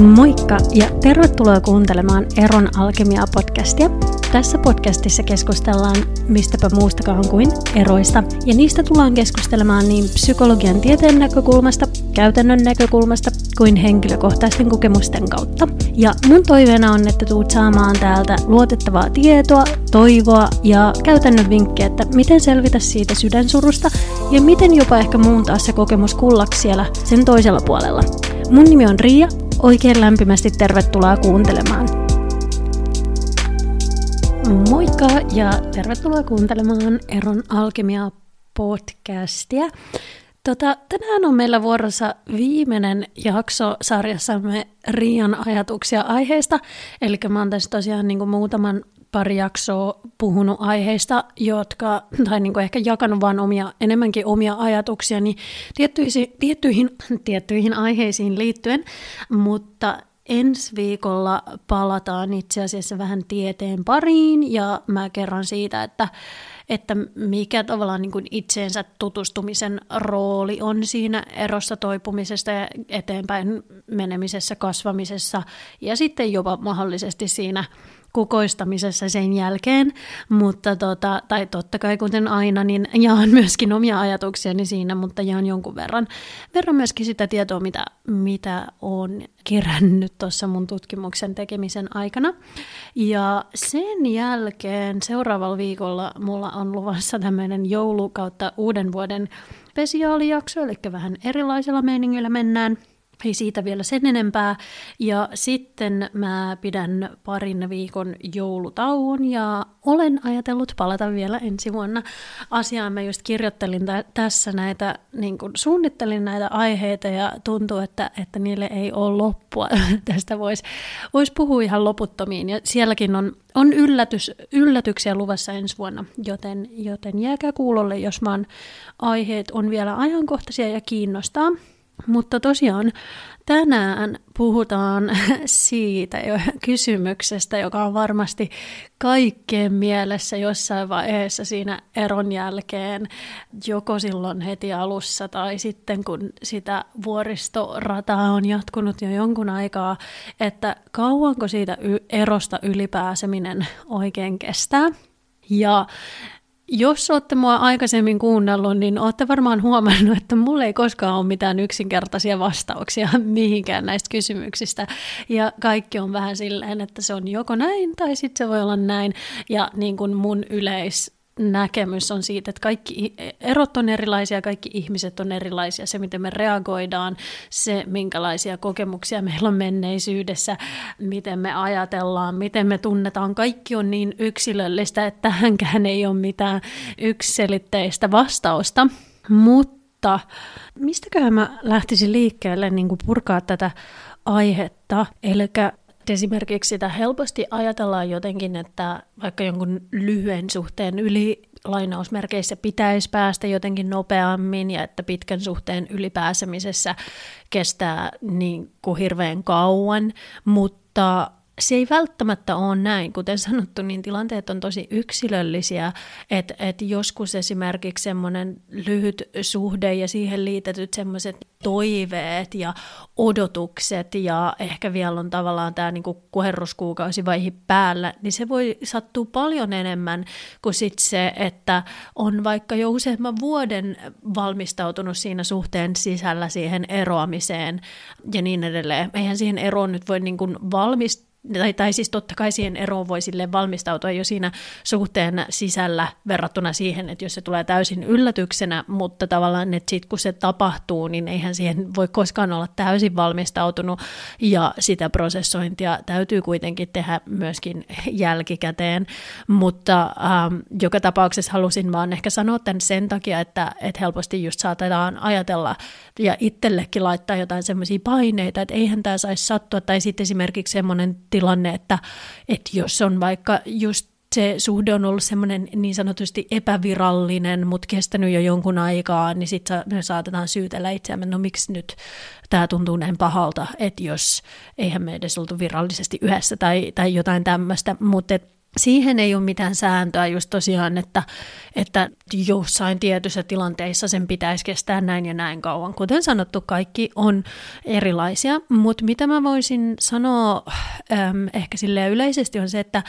Moikka ja tervetuloa kuuntelemaan Eron Alkemia-podcastia. Tässä podcastissa keskustellaan mistäpä muustakaan kuin eroista, ja niistä tullaan keskustelemaan niin psykologian tieteen näkökulmasta, käytännön näkökulmasta kuin henkilökohtaisten kokemusten kautta. Ja mun toiveena on, että tuut saamaan täältä luotettavaa tietoa, toivoa ja käytännön vinkkejä, että miten selvitä siitä sydänsurusta ja miten jopa ehkä muuntaa se kokemus kullaksi siellä sen toisella puolella. Mun nimi on Riia Oikein lämpimästi tervetuloa kuuntelemaan. Moikka ja tervetuloa kuuntelemaan Eron Alkemia podcastia. Tota, tänään on meillä vuorossa viimeinen jakso sarjassamme Riian ajatuksia aiheesta. Eli mä oon tässä tosiaan niin kuin muutaman pari jaksoa puhunut aiheista, jotka, tai niin kuin ehkä jakanut vaan omia, enemmänkin omia ajatuksia, niin tiettyihin, tiettyihin, tiettyihin aiheisiin liittyen, mutta ensi viikolla palataan itse asiassa vähän tieteen pariin, ja mä kerron siitä, että että mikä tavallaan niin kuin itseensä tutustumisen rooli on siinä erossa toipumisesta ja eteenpäin menemisessä, kasvamisessa ja sitten jopa mahdollisesti siinä kukoistamisessa sen jälkeen, mutta tota, tai totta kai kuten aina, niin jaan myöskin omia ajatuksiani siinä, mutta jaan jonkun verran, verran myöskin sitä tietoa, mitä, mitä olen kerännyt tuossa mun tutkimuksen tekemisen aikana. Ja sen jälkeen seuraavalla viikolla mulla on luvassa tämmöinen joulu kautta uuden vuoden spesiaalijakso, eli vähän erilaisella meiningillä mennään – ei siitä vielä sen enempää. Ja sitten mä pidän parin viikon joulutauon ja olen ajatellut palata vielä ensi vuonna asiaan. Mä just kirjoittelin tä- tässä näitä, niin kun suunnittelin näitä aiheita ja tuntuu, että, että niille ei ole loppua. Tästä voisi vois puhua ihan loputtomiin. Ja sielläkin on, on yllätys, yllätyksiä luvassa ensi vuonna, joten, joten jääkää kuulolle, jos maan aiheet on vielä ajankohtaisia ja kiinnostaa. Mutta tosiaan tänään puhutaan siitä kysymyksestä, joka on varmasti kaikkien mielessä jossain vaiheessa siinä eron jälkeen, joko silloin heti alussa tai sitten kun sitä vuoristorataa on jatkunut jo jonkun aikaa, että kauanko siitä erosta ylipääseminen oikein kestää. Ja jos olette mua aikaisemmin kuunnellut, niin olette varmaan huomannut, että mulla ei koskaan ole mitään yksinkertaisia vastauksia mihinkään näistä kysymyksistä. Ja kaikki on vähän silleen, että se on joko näin tai sitten se voi olla näin. Ja niin kuin mun yleis näkemys on siitä, että kaikki erot on erilaisia, kaikki ihmiset on erilaisia. Se, miten me reagoidaan, se, minkälaisia kokemuksia meillä on menneisyydessä, miten me ajatellaan, miten me tunnetaan, kaikki on niin yksilöllistä, että tähänkään ei ole mitään yksilitteistä vastausta. Mutta mistäköhän mä lähtisin liikkeelle niin kuin purkaa tätä aihetta? Eli esimerkiksi sitä helposti ajatellaan jotenkin, että vaikka jonkun lyhyen suhteen yli lainausmerkeissä pitäisi päästä jotenkin nopeammin ja että pitkän suhteen ylipääsemisessä kestää niin kuin hirveän kauan, mutta se ei välttämättä ole näin. Kuten sanottu, niin tilanteet on tosi yksilöllisiä, että et joskus esimerkiksi semmoinen lyhyt suhde ja siihen liitetyt semmoiset toiveet ja odotukset ja ehkä vielä on tavallaan tämä niinku kuherruskuukausivaihe päällä, niin se voi sattua paljon enemmän kuin sit se, että on vaikka jo useamman vuoden valmistautunut siinä suhteen sisällä siihen eroamiseen ja niin edelleen. Eihän siihen eroon nyt voi niinku valmistautua tai, tai siis totta kai siihen eroon voi sille valmistautua jo siinä suhteen sisällä verrattuna siihen, että jos se tulee täysin yllätyksenä, mutta tavallaan, että sitten kun se tapahtuu, niin eihän siihen voi koskaan olla täysin valmistautunut. Ja sitä prosessointia täytyy kuitenkin tehdä myöskin jälkikäteen, mutta ähm, joka tapauksessa halusin vaan ehkä sanoa tämän sen takia, että, että helposti just saatetaan ajatella ja itsellekin laittaa jotain semmoisia paineita, että eihän tämä saisi sattua, tai sitten esimerkiksi semmoinen tilanne, että, että jos on vaikka just se suhde on ollut semmoinen niin sanotusti epävirallinen, mutta kestänyt jo jonkun aikaa, niin sitten me saatetaan syytellä itseämme, no miksi nyt tämä tuntuu näin pahalta, että jos eihän me edes oltu virallisesti yhdessä tai, tai jotain tämmöistä, mutta siihen ei ole mitään sääntöä just tosiaan, että, että jossain tietyissä tilanteissa sen pitäisi kestää näin ja näin kauan. Kuten sanottu, kaikki on erilaisia, mutta mitä mä voisin sanoa äm, ehkä sille yleisesti on se, että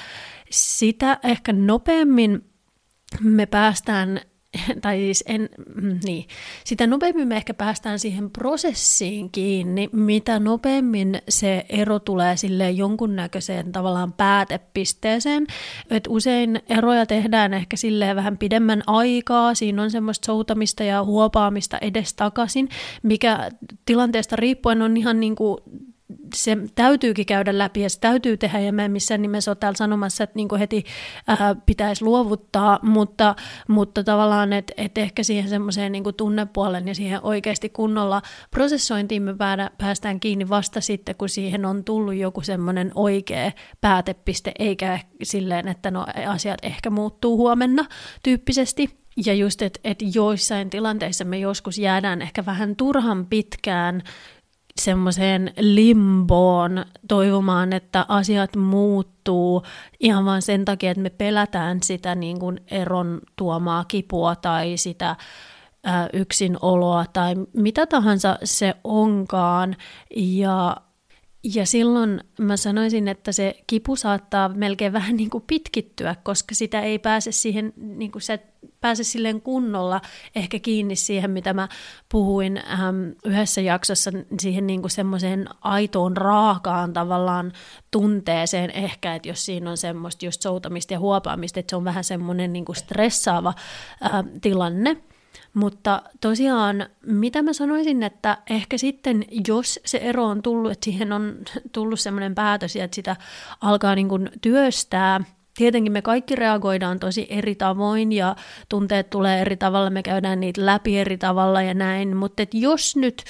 sitä ehkä nopeammin me päästään tai siis en, mm, niin, sitä nopeammin me ehkä päästään siihen prosessiin kiinni, mitä nopeammin se ero tulee sille jonkunnäköiseen tavallaan päätepisteeseen. Et usein eroja tehdään ehkä silleen vähän pidemmän aikaa, siinä on semmoista soutamista ja huopaamista edestakaisin, mikä tilanteesta riippuen on ihan niin kuin se täytyykin käydä läpi ja se täytyy tehdä ja mä en missään nimessä ole täällä sanomassa, että niin heti äh, pitäisi luovuttaa, mutta, mutta tavallaan, että et ehkä siihen semmoiseen niin tunnepuolen ja siihen oikeasti kunnolla prosessointiin me päästään kiinni vasta sitten, kun siihen on tullut joku semmoinen oikea päätepiste, eikä silleen, että no asiat ehkä muuttuu huomenna tyyppisesti. Ja just, että et joissain tilanteissa me joskus jäädään ehkä vähän turhan pitkään semmoiseen limboon toivomaan, että asiat muuttuu ihan vain sen takia, että me pelätään sitä niin kuin eron tuomaa kipua tai sitä yksinoloa tai mitä tahansa se onkaan. Ja ja silloin mä sanoisin, että se kipu saattaa melkein vähän niin kuin pitkittyä, koska sitä ei pääse siihen, niin kuin se pääse silleen kunnolla ehkä kiinni siihen, mitä mä puhuin ähm, yhdessä jaksossa, siihen niin kuin semmoiseen aitoon raakaan tavallaan tunteeseen ehkä, että jos siinä on semmoista just soutamista ja huopaamista, että se on vähän semmoinen niin kuin stressaava äh, tilanne, mutta tosiaan, mitä mä sanoisin, että ehkä sitten, jos se ero on tullut, että siihen on tullut semmoinen päätös että sitä alkaa niin kuin työstää, Tietenkin me kaikki reagoidaan tosi eri tavoin ja tunteet tulee eri tavalla, me käydään niitä läpi eri tavalla ja näin, mutta jos nyt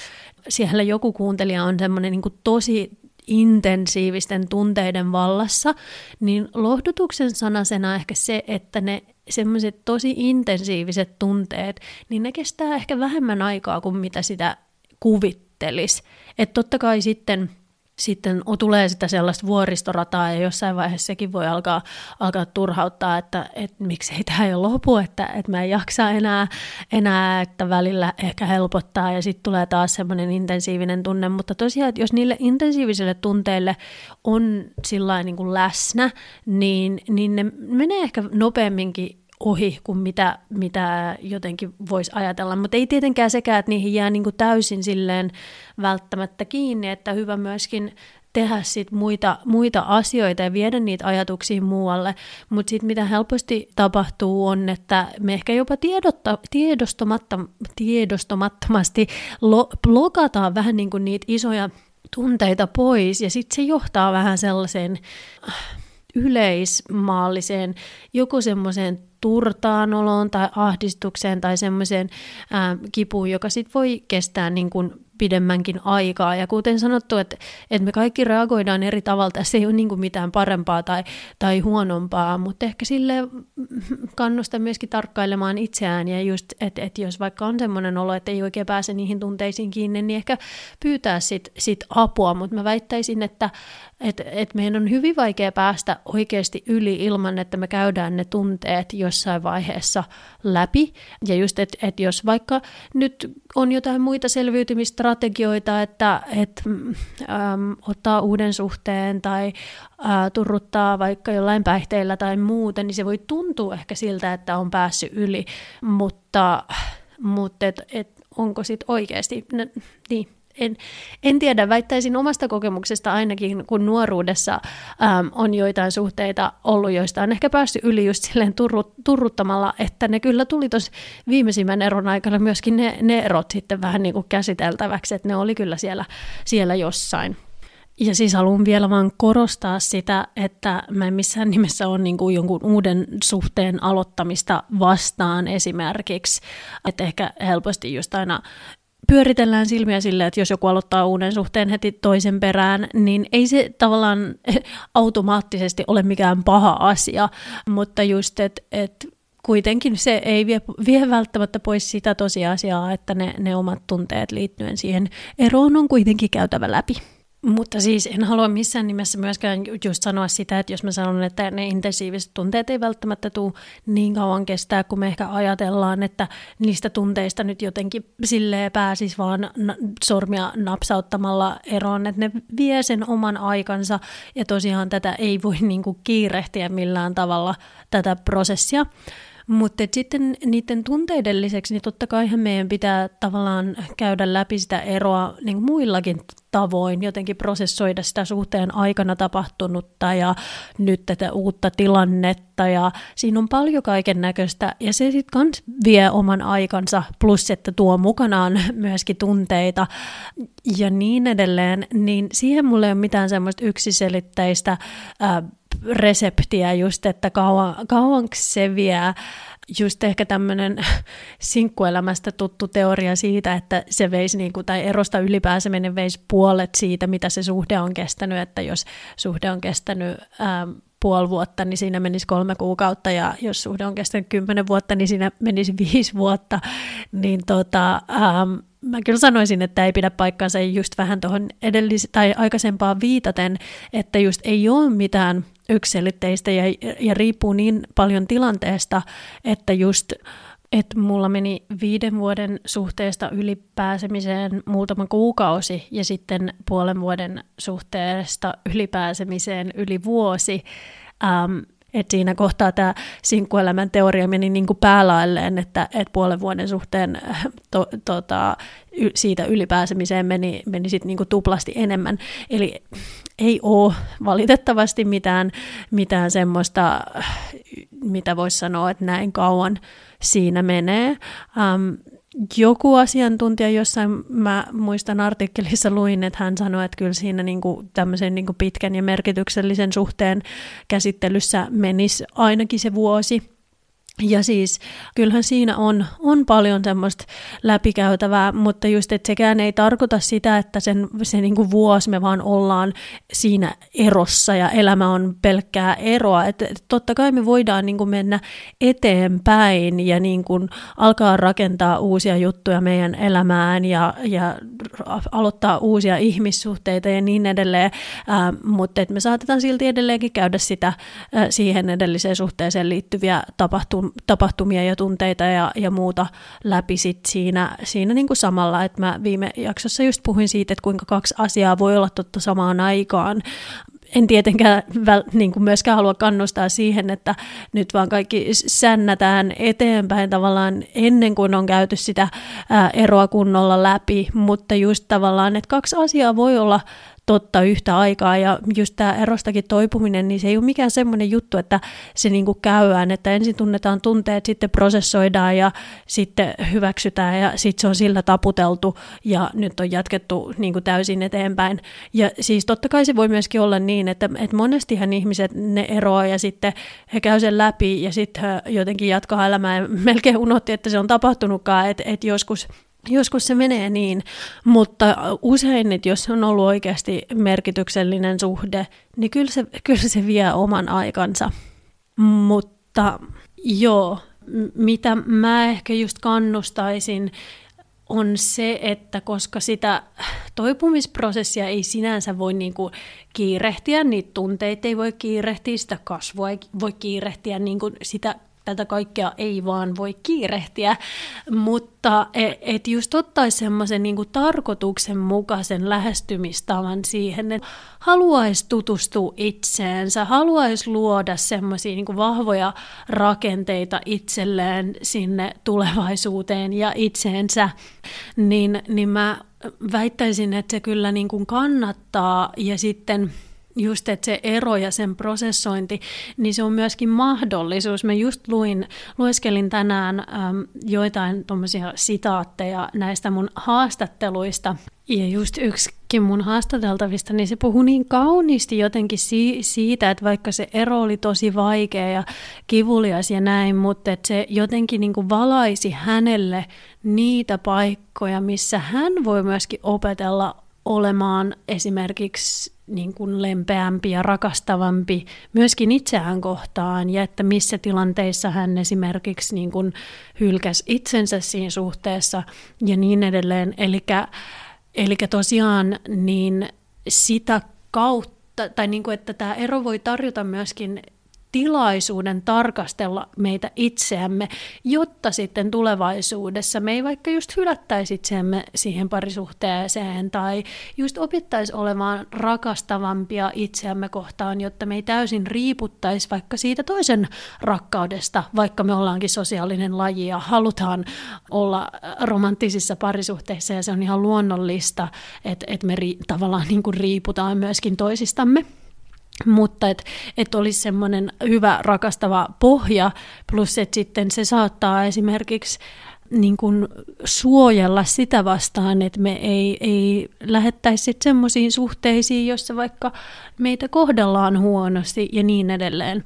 siellä joku kuuntelija on semmoinen niin tosi intensiivisten tunteiden vallassa, niin lohdutuksen sanasena ehkä se, että ne semmoiset tosi intensiiviset tunteet, niin ne kestää ehkä vähemmän aikaa kuin mitä sitä kuvittelisi. Että totta kai sitten sitten tulee sitä sellaista vuoristorataa ja jossain vaiheessa sekin voi alkaa, alkaa turhauttaa, että, että miksei tämä ei lopu, että, että mä en jaksa enää, enää, että välillä ehkä helpottaa ja sitten tulee taas semmoinen intensiivinen tunne, mutta tosiaan, että jos niille intensiivisille tunteille on sillä niin kuin läsnä, niin, niin ne menee ehkä nopeamminkin ohi kuin mitä, mitä jotenkin voisi ajatella. Mutta ei tietenkään sekään, että niihin jää niin kuin täysin silleen välttämättä kiinni, että hyvä myöskin tehdä sit muita, muita asioita ja viedä niitä ajatuksia muualle. Mutta sitten mitä helposti tapahtuu on, että me ehkä jopa tiedotta, tiedostomatta, tiedostomattomasti lo, blokataan vähän niin kuin niitä isoja tunteita pois ja sitten se johtaa vähän sellaiseen yleismaalliseen, joku semmoiseen turtaanoloon tai ahdistukseen tai semmoiseen kipuun, joka sitten voi kestää niin kuin pidemmänkin aikaa. Ja kuten sanottu, että, että me kaikki reagoidaan eri tavalla, se ei ole niin mitään parempaa tai, tai huonompaa, mutta ehkä sille kannustan myöskin tarkkailemaan itseään ja just, että, että jos vaikka on semmoinen olo, että ei oikein pääse niihin tunteisiin kiinni, niin ehkä pyytää sit, sit apua, mutta mä väittäisin, että, että, että meidän on hyvin vaikea päästä oikeasti yli ilman, että me käydään ne tunteet jossain vaiheessa läpi. Ja just, että, että jos vaikka nyt on jotain muita selviytymistrategioita, että, että äm, ottaa uuden suhteen tai ää, turruttaa vaikka jollain päihteillä tai muuta, niin se voi tuntua ehkä siltä, että on päässyt yli, mutta, mutta et, et, onko sitten oikeasti, no, niin, en, en tiedä, väittäisin omasta kokemuksesta ainakin, kun nuoruudessa äm, on joitain suhteita ollut, joista on ehkä päässyt yli just silleen turru, turruttamalla, että ne kyllä tuli tuossa viimeisimmän eron aikana myöskin ne, ne erot sitten vähän niin kuin käsiteltäväksi, että ne oli kyllä siellä, siellä jossain. Ja siis haluan vielä vaan korostaa sitä, että mä en missään nimessä ole niin kuin jonkun uuden suhteen aloittamista vastaan esimerkiksi. Että ehkä helposti just aina pyöritellään silmiä sille, että jos joku aloittaa uuden suhteen heti toisen perään, niin ei se tavallaan automaattisesti ole mikään paha asia, mutta just, että et kuitenkin se ei vie, vie välttämättä pois sitä tosiasiaa, että ne, ne omat tunteet liittyen siihen eroon on kuitenkin käytävä läpi. Mutta siis en halua missään nimessä myöskään just sanoa sitä, että jos mä sanon, että ne intensiiviset tunteet ei välttämättä tule niin kauan kestää, kun me ehkä ajatellaan, että niistä tunteista nyt jotenkin silleen pääsis vaan sormia napsauttamalla eroon, että ne vie sen oman aikansa ja tosiaan tätä ei voi niinku kiirehtiä millään tavalla tätä prosessia. Mutta sitten niiden tunteiden lisäksi, niin totta kai meidän pitää tavallaan käydä läpi sitä eroa niin muillakin tavoin, jotenkin prosessoida sitä suhteen aikana tapahtunutta ja nyt tätä uutta tilannetta. Ja siinä on paljon kaiken näköistä. Ja se sitten kans vie oman aikansa plus, että tuo mukanaan myöskin tunteita ja niin edelleen, niin siihen mulle ei ole mitään semmoista yksiselitteistä ää, reseptiä just, että kauan, kauanko se vie. Just ehkä tämmöinen sinkkuelämästä tuttu teoria siitä, että se veisi, niin kuin, tai erosta ylipääseminen veisi puolet siitä, mitä se suhde on kestänyt, että jos suhde on kestänyt ähm, puoli vuotta, niin siinä menisi kolme kuukautta, ja jos suhde on kestänyt kymmenen vuotta, niin siinä menisi viisi vuotta, niin tota, ähm, mä kyllä sanoisin, että ei pidä paikkaansa just vähän tuohon edellis- tai aikaisempaan viitaten, että just ei ole mitään yksilitteistä ja, ja riippuu niin paljon tilanteesta, että just että mulla meni viiden vuoden suhteesta ylipääsemiseen muutama kuukausi ja sitten puolen vuoden suhteesta ylipääsemiseen yli vuosi. Ähm, että siinä kohtaa tämä sinkkuelämän teoria meni niin kuin päälailleen, että, että puolen vuoden suhteen to, tota, y, siitä ylipääsemiseen meni, meni sit niin kuin tuplasti enemmän. Eli ei ole valitettavasti mitään, mitään semmoista, mitä voisi sanoa, että näin kauan siinä menee. Um, joku asiantuntija jossain, mä muistan artikkelissa luin, että hän sanoi, että kyllä siinä niin kuin tämmöisen niin kuin pitkän ja merkityksellisen suhteen käsittelyssä menisi ainakin se vuosi. Ja siis kyllähän siinä on, on paljon semmoista läpikäytävää, mutta just, että sekään ei tarkoita sitä, että sen, se niin kuin vuosi me vaan ollaan siinä erossa ja elämä on pelkkää eroa. Että totta kai me voidaan niin kuin mennä eteenpäin ja niin kuin alkaa rakentaa uusia juttuja meidän elämään ja, ja aloittaa uusia ihmissuhteita ja niin edelleen, äh, mutta me saatetaan silti edelleenkin käydä sitä äh, siihen edelliseen suhteeseen liittyviä tapahtumia tapahtumia ja tunteita ja, ja muuta läpi sit siinä, siinä niin kuin samalla. että mä viime jaksossa just puhuin siitä, että kuinka kaksi asiaa voi olla totta samaan aikaan en tietenkään väl, niin kuin myöskään halua kannustaa siihen, että nyt vaan kaikki sännätään eteenpäin tavallaan ennen kuin on käyty sitä ää, eroa kunnolla läpi, mutta just tavallaan, että kaksi asiaa voi olla totta yhtä aikaa. Ja just tämä erostakin toipuminen, niin se ei ole mikään semmoinen juttu, että se niinku käydään, että ensin tunnetaan tunteet, sitten prosessoidaan ja sitten hyväksytään ja sitten se on sillä taputeltu ja nyt on jatkettu niinku täysin eteenpäin. Ja siis totta kai se voi myöskin olla niin, että, että monestihan ihmiset ne eroaa ja sitten he käy sen läpi ja sitten jotenkin jatkaa elämää ja melkein unohti, että se on tapahtunutkaan, että, että joskus Joskus se menee niin, mutta usein, että jos on ollut oikeasti merkityksellinen suhde, niin kyllä se, kyllä se vie oman aikansa. Mutta joo, mitä mä ehkä just kannustaisin, on se, että koska sitä toipumisprosessia ei sinänsä voi niinku kiirehtiä, niitä tunteita ei voi kiirehtiä, sitä kasvua ei voi kiirehtiä, niinku sitä tätä kaikkea ei vaan voi kiirehtiä, mutta et, et just ottaisi semmoisen niin tarkoituksenmukaisen lähestymistavan siihen, että haluaisi tutustua itseensä, haluaisi luoda semmoisia niin vahvoja rakenteita itselleen sinne tulevaisuuteen ja itseensä, niin, niin mä väittäisin, että se kyllä niin kuin kannattaa ja sitten – just, että se ero ja sen prosessointi, niin se on myöskin mahdollisuus. Mä just luin, lueskelin tänään äm, joitain tuommoisia sitaatteja näistä mun haastatteluista, ja just yksikin mun haastateltavista, niin se puhui niin kauniisti jotenkin si- siitä, että vaikka se ero oli tosi vaikea ja kivulias ja näin, mutta että se jotenkin niin kuin valaisi hänelle niitä paikkoja, missä hän voi myöskin opetella olemaan esimerkiksi niin kuin lempeämpi ja rakastavampi myöskin itseään kohtaan ja että missä tilanteissa hän esimerkiksi niin kuin hylkäsi itsensä siinä suhteessa ja niin edelleen. Eli tosiaan niin sitä kautta, tai niin kuin, että tämä ero voi tarjota myöskin tilaisuuden tarkastella meitä itseämme, jotta sitten tulevaisuudessa me ei vaikka just hylättäisi itseämme siihen parisuhteeseen tai just opittaisi olemaan rakastavampia itseämme kohtaan, jotta me ei täysin riiputtaisi vaikka siitä toisen rakkaudesta, vaikka me ollaankin sosiaalinen laji ja halutaan olla romanttisissa parisuhteissa ja se on ihan luonnollista, että, että me ri, tavallaan niin kuin riiputaan myöskin toisistamme mutta että et olisi semmoinen hyvä rakastava pohja, plus että sitten se saattaa esimerkiksi niin kuin suojella sitä vastaan, että me ei, ei lähettäisi semmoisiin suhteisiin, joissa vaikka meitä kohdellaan huonosti ja niin edelleen.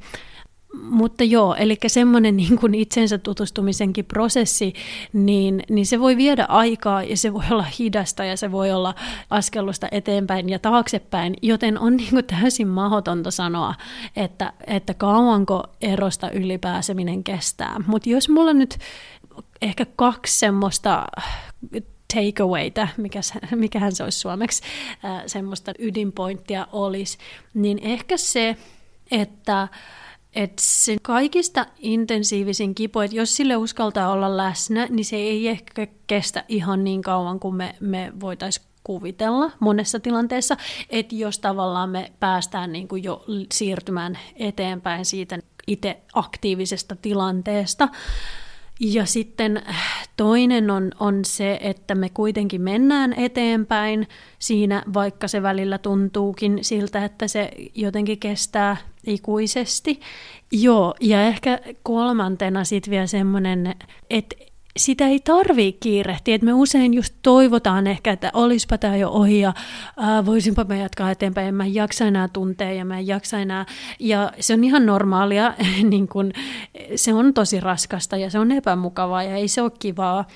Mutta joo, eli semmoinen niin kuin itsensä tutustumisenkin prosessi, niin, niin se voi viedä aikaa ja se voi olla hidasta ja se voi olla askellusta eteenpäin ja taaksepäin, joten on niin kuin täysin mahdotonta sanoa, että, että kauanko erosta ylipääseminen kestää. Mutta jos mulla nyt ehkä kaksi semmoista takeawayta, mikä, mikähän se olisi suomeksi, semmoista ydinpointtia olisi, niin ehkä se, että että se kaikista intensiivisin kipu, että jos sille uskaltaa olla läsnä, niin se ei ehkä kestä ihan niin kauan kuin me, me voitaisiin kuvitella monessa tilanteessa, että jos tavallaan me päästään niin kuin jo siirtymään eteenpäin siitä itse aktiivisesta tilanteesta, ja sitten toinen on, on se, että me kuitenkin mennään eteenpäin siinä, vaikka se välillä tuntuukin siltä, että se jotenkin kestää ikuisesti. Joo, ja ehkä kolmantena sitten vielä semmoinen, että sitä ei tarvii kiirehtiä, että me usein just toivotaan ehkä, että olispa tämä jo ohi ja ää, voisinpa mä jatkaa eteenpäin. Ja mä en jaksa enää tuntea ja mä en jaksa enää. Ja se on ihan normaalia, niin kun, se on tosi raskasta ja se on epämukavaa ja ei se ole kivaa,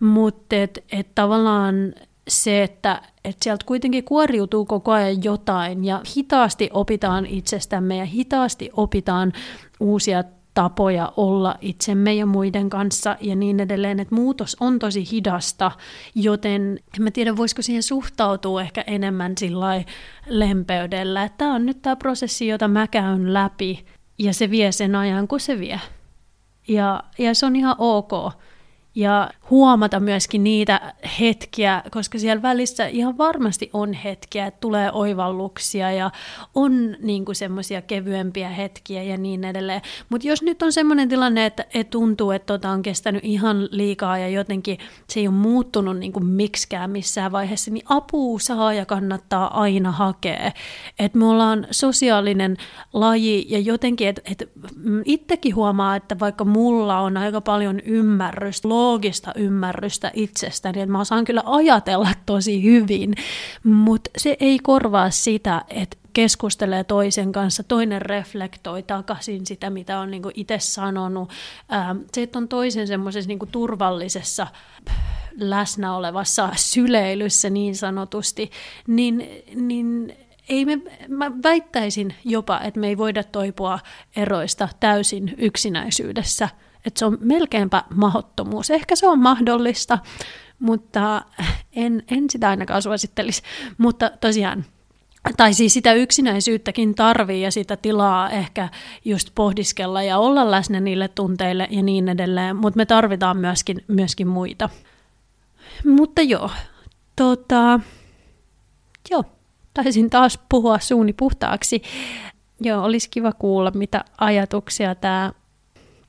mutta et, et tavallaan se, että, että sieltä kuitenkin kuoriutuu koko ajan jotain ja hitaasti opitaan itsestämme ja hitaasti opitaan uusia tapoja olla itsemme ja muiden kanssa ja niin edelleen, että muutos on tosi hidasta, joten en mä tiedä, voisiko siihen suhtautua ehkä enemmän sillä lempeydellä, että tämä on nyt tämä prosessi, jota mä käyn läpi ja se vie sen ajan, kun se vie. Ja, ja se on ihan ok ja huomata myöskin niitä hetkiä, koska siellä välissä ihan varmasti on hetkiä, että tulee oivalluksia ja on niin semmoisia kevyempiä hetkiä ja niin edelleen. Mutta jos nyt on semmoinen tilanne, että, että tuntuu, että tota on kestänyt ihan liikaa ja jotenkin se ei ole muuttunut niin miksikään missään vaiheessa, niin apua saa ja kannattaa aina hakea. Että me ollaan sosiaalinen laji ja jotenkin, että et itsekin huomaa, että vaikka mulla on aika paljon ymmärrystä, loogista ymmärrystä itsestäni, että mä osaan kyllä ajatella tosi hyvin, mutta se ei korvaa sitä, että keskustelee toisen kanssa, toinen reflektoi takaisin sitä, mitä on niinku itse sanonut. se, että on toisen semmoisessa niinku turvallisessa läsnä olevassa syleilyssä niin sanotusti, niin, niin ei me, mä väittäisin jopa, että me ei voida toipua eroista täysin yksinäisyydessä – että se on melkeinpä mahottomuus. Ehkä se on mahdollista, mutta en, en sitä ainakaan suosittelisi. Mutta tosiaan, tai siis sitä yksinäisyyttäkin tarvii ja sitä tilaa ehkä just pohdiskella ja olla läsnä niille tunteille ja niin edelleen, mutta me tarvitaan myöskin, myöskin muita. Mutta joo, tota, joo, taisin taas puhua suuni puhtaaksi. Joo, olisi kiva kuulla, mitä ajatuksia tämä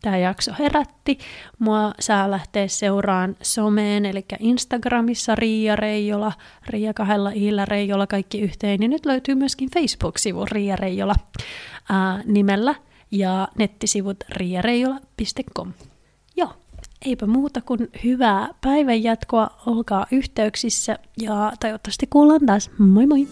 tämä jakso herätti. Mua saa lähteä seuraan someen, eli Instagramissa Riia Reijola, Riia kahdella iillä Reijola kaikki yhteen. Ja nyt löytyy myöskin Facebook-sivu Riia Reijola ää, nimellä ja nettisivut riareijola.com. Joo, eipä muuta kuin hyvää päivänjatkoa, olkaa yhteyksissä ja toivottavasti kuullaan taas. Moi moi!